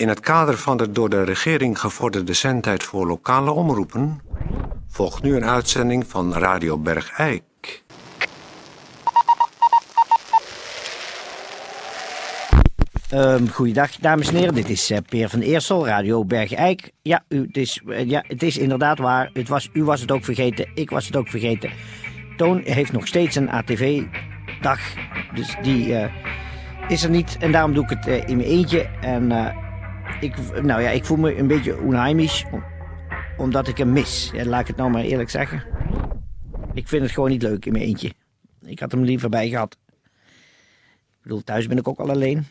In het kader van de door de regering gevorderde zendtijd voor lokale omroepen volgt nu een uitzending van Radio Bergijk. Um, goeiedag, dames en heren. Dit is uh, Peer van Eersel, Radio Bergijk. Ja, u, het, is, uh, ja, het is inderdaad waar. Het was, u was het ook vergeten, ik was het ook vergeten. Toon heeft nog steeds een ATV-dag. Dus die uh, is er niet. En daarom doe ik het in mijn eentje. En ik, nou ja, ik voel me een beetje onheimisch. Omdat ik hem mis. Ja, laat ik het nou maar eerlijk zeggen. Ik vind het gewoon niet leuk in mijn eentje. Ik had hem liever bij gehad. Ik bedoel, thuis ben ik ook al alleen.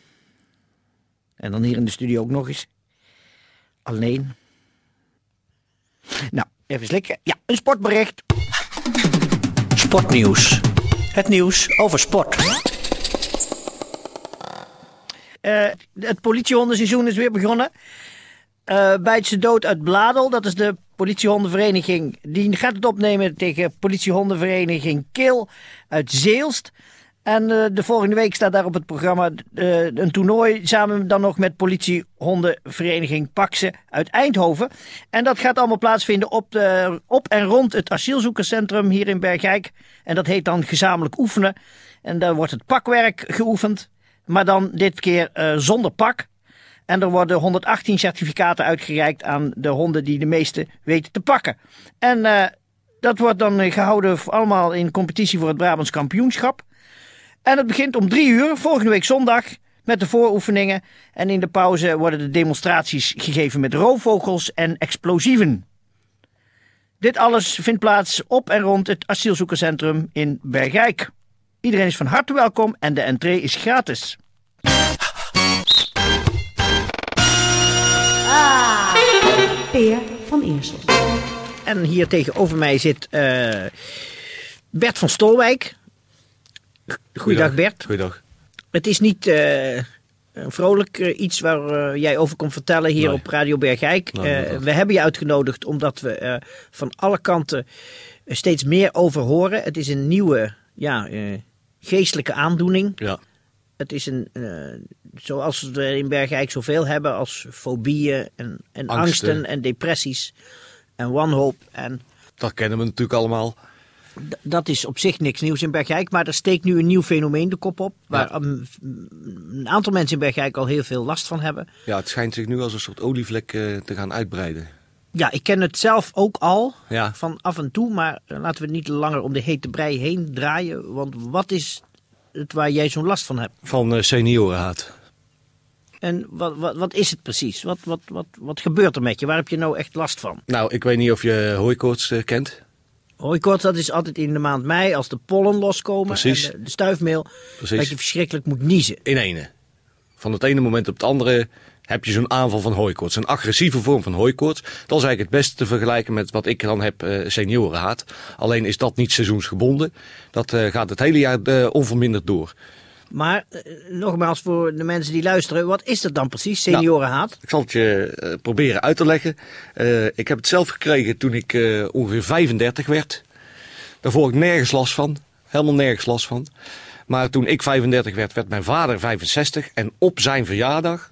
En dan hier in de studio ook nog eens. Alleen. Nou, even slikken. Ja, een sportbericht. Sportnieuws. Het nieuws over sport. Uh, het politiehondenseizoen is weer begonnen. Uh, bij het dood uit Bladel, dat is de politiehondenvereniging. Die gaat het opnemen tegen politiehondenvereniging Kil uit Zeelst. En uh, de volgende week staat daar op het programma een toernooi samen dan nog met politiehondenvereniging Pakse uit Eindhoven. En dat gaat allemaal plaatsvinden op, de, op en rond het asielzoekerscentrum hier in Bergijk. En dat heet dan gezamenlijk oefenen. En daar wordt het pakwerk geoefend, maar dan dit keer uh, zonder pak. En er worden 118 certificaten uitgereikt aan de honden die de meeste weten te pakken. En dat wordt dan gehouden allemaal in competitie voor het Brabants kampioenschap. En het begint om drie uur, volgende week zondag, met de vooroefeningen. En in de pauze worden de demonstraties gegeven met roofvogels en explosieven. Dit alles vindt plaats op en rond het asielzoekerscentrum in Bergijk. Iedereen is van harte welkom en de entree is gratis. Ah, Peer van Eersel. En hier tegenover mij zit uh, Bert van Stolwijk. Goeiedag Bert. Goeiedag. Het is niet uh, een vrolijk uh, iets waar uh, jij over kon vertellen hier Nee. op Radio Bergijk. Nee, Eh, inderdaad. we hebben je uitgenodigd omdat we er van alle kanten steeds meer over horen. Het is een nieuwe ja, eh, geestelijke aandoening. Ja. Het is een, eh, zoals we in Bergijk zoveel hebben als fobieën en, en angsten. Angsten. en depressies en wanhoop. En Dat kennen we natuurlijk allemaal. D- dat is op zich niks nieuws in Bergijk, maar er steekt nu een nieuw fenomeen de kop op. Waar Ja. een aantal mensen in Bergijk al heel veel last van hebben. Ja, het schijnt zich nu als een soort olievlek eh, te gaan uitbreiden. Ja, ik ken het zelf ook al Ja. van af en toe, maar eh, laten we niet langer om de hete brei heen draaien. Want wat is het waar jij zo'n last van hebt? Van eh, seniorenhaat. En wat, wat, wat is het precies? Wat, wat, wat, wat gebeurt er met je? Waar heb je nou echt last van? Nou, ik weet niet of je hooikoorts eh, kent. Hooikoorts, dat is altijd in de maand mei als de pollen loskomen. Precies. En de, de stuifmeel. Precies. Dat je verschrikkelijk moet niezen. In ene. Van het ene moment op het andere heb je zo'n aanval van hooikoorts. Een agressieve vorm van hooikoorts. Dat is eigenlijk het beste te vergelijken met wat ik dan heb, eh, seniorenhaat. Alleen is dat niet seizoensgebonden. Dat eh, gaat het hele jaar eh, onverminderd door. Maar nogmaals voor de mensen die luisteren, wat is dat dan precies, seniorenhaat? Ik zal het je proberen uit te leggen. Ik heb het zelf gekregen toen ik ongeveer 35 werd. Daarvoor had ik nergens last van. Helemaal nergens last van. Maar toen ik 35 werd, werd mijn vader 65. En op zijn verjaardag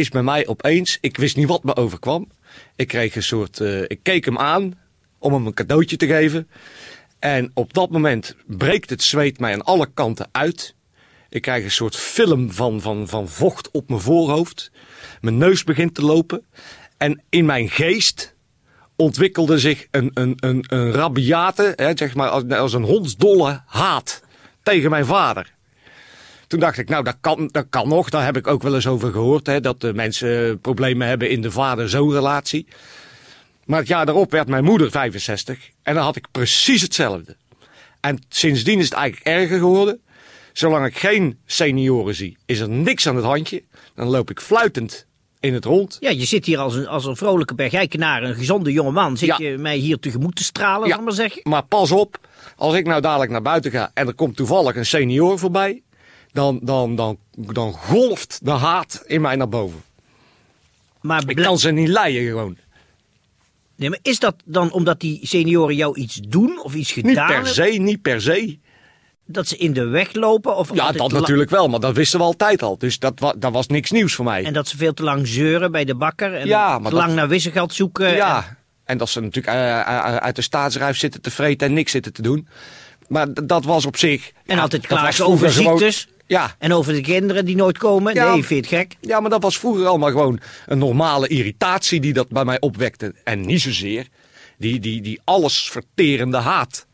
is bij mij opeens, ik wist niet wat me overkwam. Ik kreeg een soort, eh, ik keek hem aan om hem een cadeautje te geven. En op dat moment breekt het zweet mij aan alle kanten uit. Ik krijg een soort film van, van, van vocht op mijn voorhoofd. Mijn neus begint te lopen. En in mijn geest ontwikkelde zich een, een, een, een rabiate, hè, zeg maar als, als een hondsdolle haat tegen mijn vader. Toen dacht ik, nou dat kan, dat kan nog. Daar heb ik ook wel eens over gehoord. Hè, dat de mensen problemen hebben in de vader-zoon relatie. Maar het jaar daarop werd mijn moeder 65. En dan had ik precies hetzelfde. En sindsdien is het eigenlijk erger geworden. Zolang ik geen senioren zie, is er niks aan het handje. Dan loop ik fluitend in het rond. Ja, je zit hier als een, als een vrolijke bergijkenaar, een gezonde jongeman. Zit Ja. je mij hier tegemoet te stralen, ik maar zeggen? Maar pas op, als ik nou dadelijk naar buiten ga en er komt toevallig een senior voorbij, dan, dan, dan, dan golft de haat in mij naar boven. Maar, Ik kan ze niet leiden gewoon. nee, maar is dat dan omdat die senioren jou iets doen of iets Niet gedaan per hebben? se, niet per se. dat ze in de weg lopen? Of Ja, dat natuurlijk wel, maar dat wisten we altijd al. Dus dat, wa dat was niks nieuws voor mij. En dat ze veel te lang zeuren bij de bakker. En Ja, te lang dat- naar wisselgeld zoeken. En- ja, en dat ze natuurlijk eh, eh, uit de staatsruif zitten te vreten en niks zitten te doen. Maar dat was op zich... en ja, altijd vroeger over gewoon- ziektes. Ja, En over de kinderen die nooit komen. Ja. Nee, vind je het gek? Ja, maar dat was vroeger allemaal gewoon een normale irritatie die dat bij mij opwekte. En niet zozeer die, die, die alles verterende haat.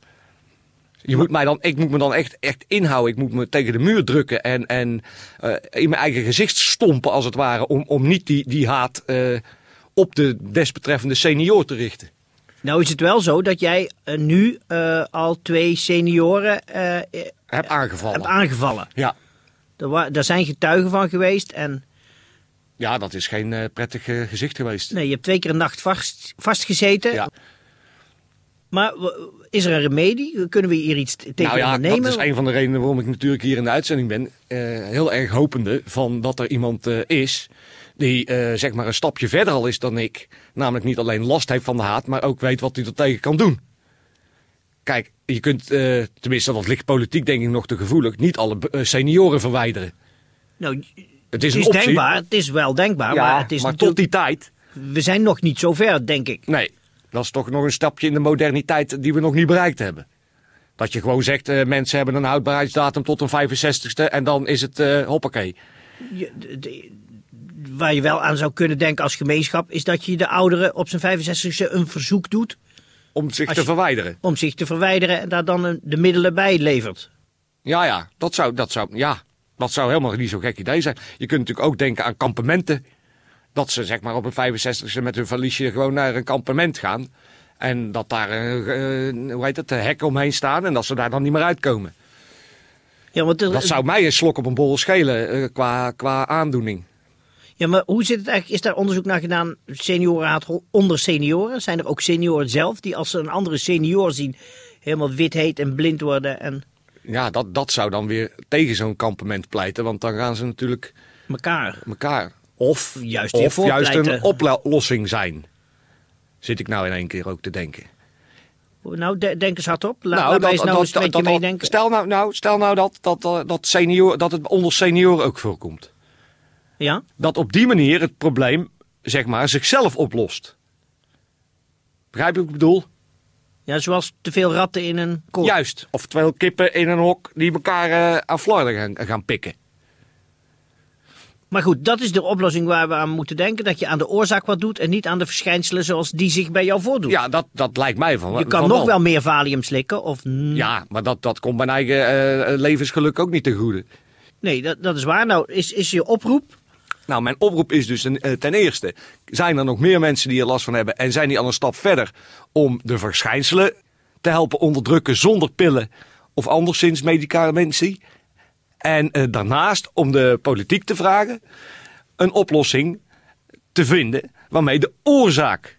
Je moet mij dan, ik moet me dan echt, echt inhouden. Ik moet me tegen de muur drukken en, en eh, in mijn eigen gezicht stompen als het ware. Om, om niet die, die haat eh, op de desbetreffende senior te richten. Nou is het wel zo dat jij eh, nu al twee senioren eh, eh, Heb aangevallen. hebt aangevallen. ja. Daar, zijn getuigen van geweest. En ja, dat is geen eh, prettig eh, gezicht geweest. nee, je hebt twee keer een nacht vast, vastgezeten. Ja. Maar is er een remedie? Kunnen we hier iets tegen Nou ja, ondernemen? dat is een van de redenen waarom ik natuurlijk hier in de uitzending ben. Eh, heel erg hopende van dat er iemand is die zeg maar een stapje verder al is dan ik. Namelijk niet alleen last heeft van de haat, maar ook weet wat hij er tegen kan doen. Kijk, je kunt, eh, tenminste dat ligt politiek denk ik nog te gevoelig, niet alle eh, senioren verwijderen. Nou, Het is het denkbaar. Het is wel denkbaar. ja, maar het is maar tot die tijd, we zijn nog niet zo ver, denk ik. nee, dat is toch nog een stapje in de moderniteit die we nog niet bereikt hebben. Dat je gewoon zegt, eh, mensen hebben een houdbaarheidsdatum tot een 65ste en dan is het eh hoppakee. Je- de- de- waar je wel aan zou kunnen denken als gemeenschap... is dat je de ouderen op zijn 65e een verzoek doet... Om zich te verwijderen. om zich te verwijderen en daar dan een- de middelen bij levert. Ja, ja, dat zou, dat zou, ja, dat zou helemaal niet zo'n gek idee zijn. Je kunt natuurlijk ook denken aan kampementen. Dat ze zeg maar op een 65e met hun valiesje gewoon naar een kampement gaan. En dat daar, eh, eh, hoe heet het, hekken omheen staan en dat ze daar dan niet meer uitkomen. Ja, want er- Dat zou mij een slok op een bol schelen eh, qua, qua aandoening. Ja, maar hoe zit het eigenlijk? Is daar onderzoek naar gedaan? Seniorenhaat onder senioren? Zijn er ook senioren zelf die als ze een andere senior zien... helemaal wit heet en blind worden en Ja, dat, dat zou dan weer tegen zo'n kampement pleiten, want dan gaan ze natuurlijk elkaar... elkaar. Of Juist of juist een oplossing zijn. Zit ik nou in één keer ook te denken. Nou, de- denk eens hardop. La, laat mij eens nou eens met je meedenken. Stel nou, nou, stel nou dat, dat, dat, senior, dat het onder senioren ook voorkomt. Ja? Dat op die manier het probleem, zeg maar, zichzelf oplost. Begrijp je wat ik bedoel? ja, zoals te veel ratten in een kooi. Juist. Oftewel kippen in een hok die elkaar eh, aan flarden gaan, gaan pikken. Maar goed, dat is de oplossing waar we aan moeten denken. Dat je aan de oorzaak wat doet en niet aan de verschijnselen zoals die zich bij jou voordoen. Ja, dat, dat lijkt mij van je kan van nog wel meer valium slikken. Of... Ja, maar dat, dat komt mijn eigen eh, levensgeluk ook niet ten goede. Nee, dat, dat is waar. Nou, is, is je oproep... Nou, mijn oproep is dus ten, eh, ten eerste: zijn er nog meer mensen die er last van hebben en zijn die al een stap verder om de verschijnselen te helpen onderdrukken zonder pillen of anderszins medicamentie? En eh, daarnaast om de politiek te vragen een oplossing te vinden waarmee de oorzaak.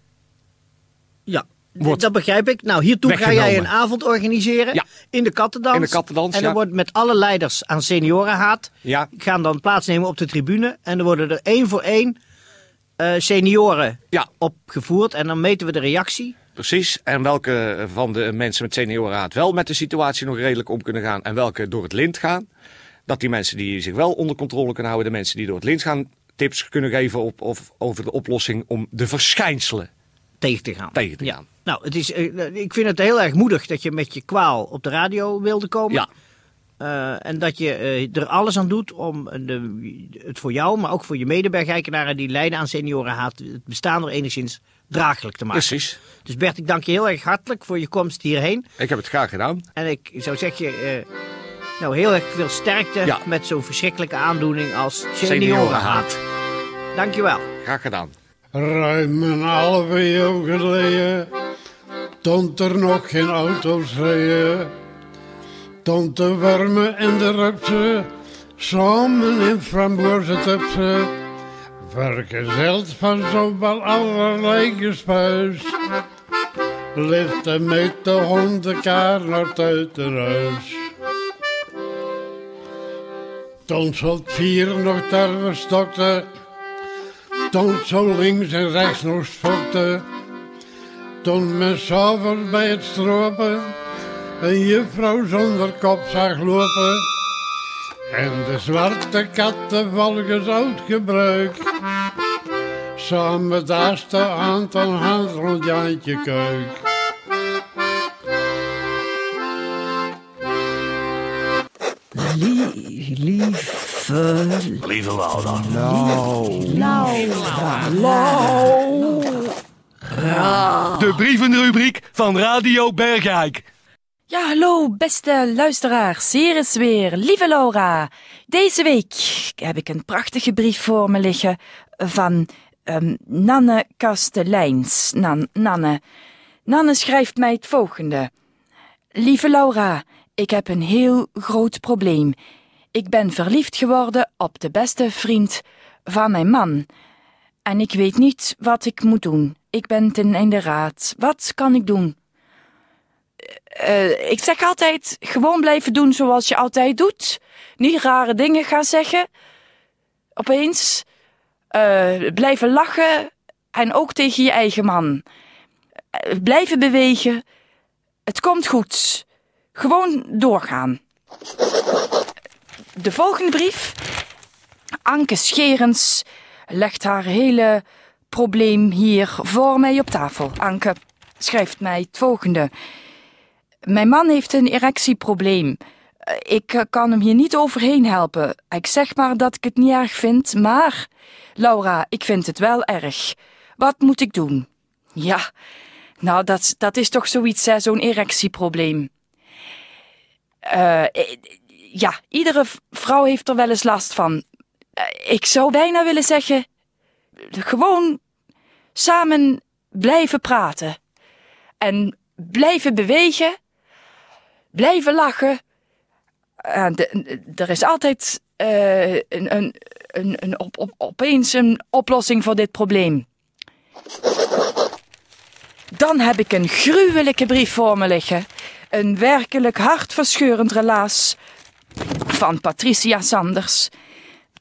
Ja, Wordt dat begrijp ik. Nou, hiertoe ga jij een avond organiseren Ja. in de kattendans. In de kattendans, En dan ja. wordt met alle leiders aan seniorenhaat... Ja, gaan dan plaatsnemen op de tribune. En er worden er één voor één eh, senioren ja, opgevoerd. En dan meten we de reactie. precies. En welke van de mensen met seniorenraad wel met de situatie nog redelijk om kunnen gaan en welke door het lint gaan. Dat die mensen die zich wel onder controle kunnen houden, de mensen die door het lint gaan, tips kunnen geven op, of, over de oplossing om de verschijnselen tegen te gaan. tegen te Ja. gaan. Nou, het is, eh, ik vind het heel erg moedig dat je met je kwaal op de radio wilde komen. Ja, Eh, en dat je eh, er alles aan doet om de, het voor jou, maar ook voor je medebergijkenaren die lijden aan seniorenhaat, het bestaan er enigszins draaglijk te maken. precies. Dus Bert, ik dank je heel erg hartelijk voor je komst hierheen. Ik heb het graag gedaan. En ik zou zeggen, eh, nou heel erg veel sterkte Ja. met zo'n verschrikkelijke aandoening als seniorenhaat. Seniorenhaat. Dankjewel. Graag gedaan. Ruim een halve eeuw geleden stond er nog geen auto's rijden. Stond de warme en de rupsen samen in frambozen tupsen. Vergezeld van zowel allerlei gespuis. Lifte met de hondenkaar naar het uiterhuis. Toen zat vier nog tarwe stokte. Toen zo links en rechts nog stokte. Toen men s'avonds bij het stropen een juffrouw zonder kop zag lopen. En de zwarte katten volgens oud gebruik. Samen daarste hand aan hand rond Jantje. Lieve... Lieve Laura. De brievenrubriek van Radio Bergijk. Ja, hallo, beste luisteraars. Hier is weer lieve Laura. Deze week heb ik een prachtige brief voor me liggen van ehm, Nanne Kasteleins. Nan, Nanne. Nanne schrijft mij het volgende. Lieve Laura, ik heb een heel groot probleem. Ik ben verliefd geworden op de beste vriend van mijn man. En ik weet niet wat ik moet doen. Ik ben ten einde raad. Wat kan ik doen? Eh, ik zeg altijd, gewoon blijven doen zoals je altijd doet. Niet rare dingen gaan zeggen. Opeens. Eh, blijven lachen. En ook tegen je eigen man. Eh, blijven bewegen. Het komt goed. Gewoon doorgaan. De volgende brief. Anke Scherens legt haar hele probleem hier voor mij op tafel. Anke schrijft mij het volgende. Mijn man heeft een erectieprobleem. Eh, Ik eh, kan hem hier niet overheen helpen. Ik zeg maar dat ik het niet erg vind, maar... Laura, ik vind het wel erg. Wat moet ik doen? Ja, nou, dat, dat is toch zoiets, hè, zo'n erectieprobleem. Eh, eh, ja, iedere vrouw heeft er wel eens last van. Eh, ik zou bijna willen zeggen... Gewoon samen blijven praten. En blijven bewegen blijven lachen. Er is altijd een, een, een, een op, op, opeens een oplossing voor dit probleem. Dan heb ik een gruwelijke brief voor me liggen. Een werkelijk hartverscheurend relaas van Patricia Sanders.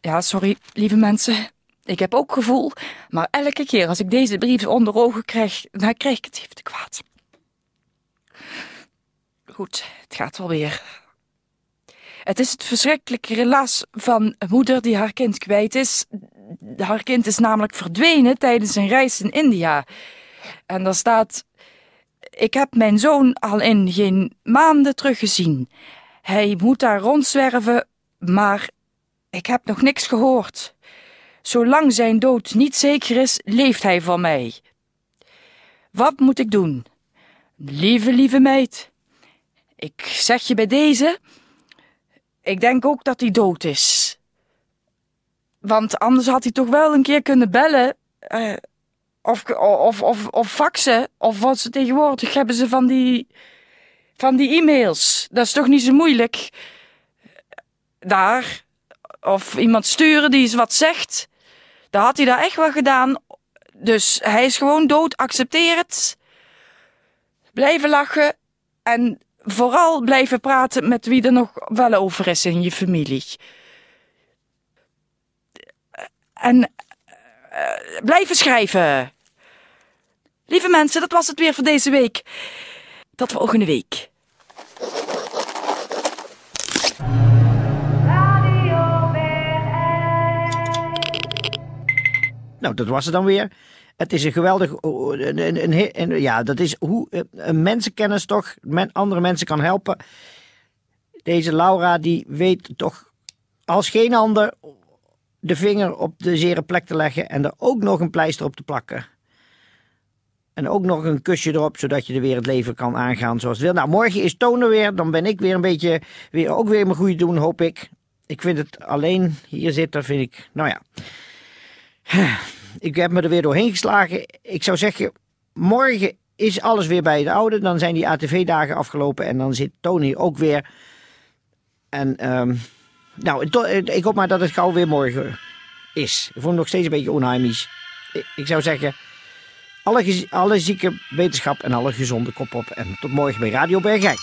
Ja, sorry, lieve mensen. Ik heb ook gevoel, maar elke keer als ik deze brief onder ogen krijg, dan krijg ik het even te kwaad. Goed, het gaat wel weer. Het is het verschrikkelijke relaas van een moeder die haar kind kwijt is. Haar kind is namelijk verdwenen tijdens een reis in India. En daar staat: Ik heb mijn zoon al in geen maanden teruggezien. Hij moet daar rondzwerven, maar ik heb nog niks gehoord. Zolang zijn dood niet zeker is, leeft hij voor mij. Wat moet ik doen? Lieve, lieve meid. Ik zeg je bij deze, ik denk ook dat hij dood is. Want anders had hij toch wel een keer kunnen bellen. eh, of, of, of, of faxen. Of wat ze tegenwoordig hebben ze van die, van die e-mails. Dat is toch niet zo moeilijk. Daar. Of iemand sturen die eens wat zegt. Dat had hij daar echt wel gedaan. Dus hij is gewoon dood. Accepteer het. Blijven lachen. En vooral blijven praten met wie er nog wel over is in je familie. En eh, blijven schrijven. Lieve mensen, dat was het weer voor deze week. Tot volgende week. Nou, dat was het dan weer. Het is een geweldig. Een, een, een, een- ja, dat is hoe eh, een mensenkennis toch men, andere mensen kan helpen. Deze Laura, die weet toch als geen ander de vinger op de zere plek te leggen en er ook nog een pleister op te plakken. En ook nog een kusje erop, zodat je er weer het leven kan aangaan zoals het wil. Nou, morgen is Toon er weer. Dan ben ik weer een beetje, weer, ook weer mijn goede doen, hoop ik. Ik vind het alleen hier zitten, vind ik, nou ja. Ik heb me er weer doorheen geslagen. Ik zou zeggen, morgen is alles weer bij de oude. Dan zijn die ATV-dagen afgelopen en dan zit Tony ook weer. En ehm, nou, to- ik hoop maar dat het gauw weer morgen is. Ik vond het nog steeds een beetje onheimisch. Ik, zou zeggen, alle, alle zieke wetenschap en alle gezonde kop op. En tot morgen bij Radio Bergijk.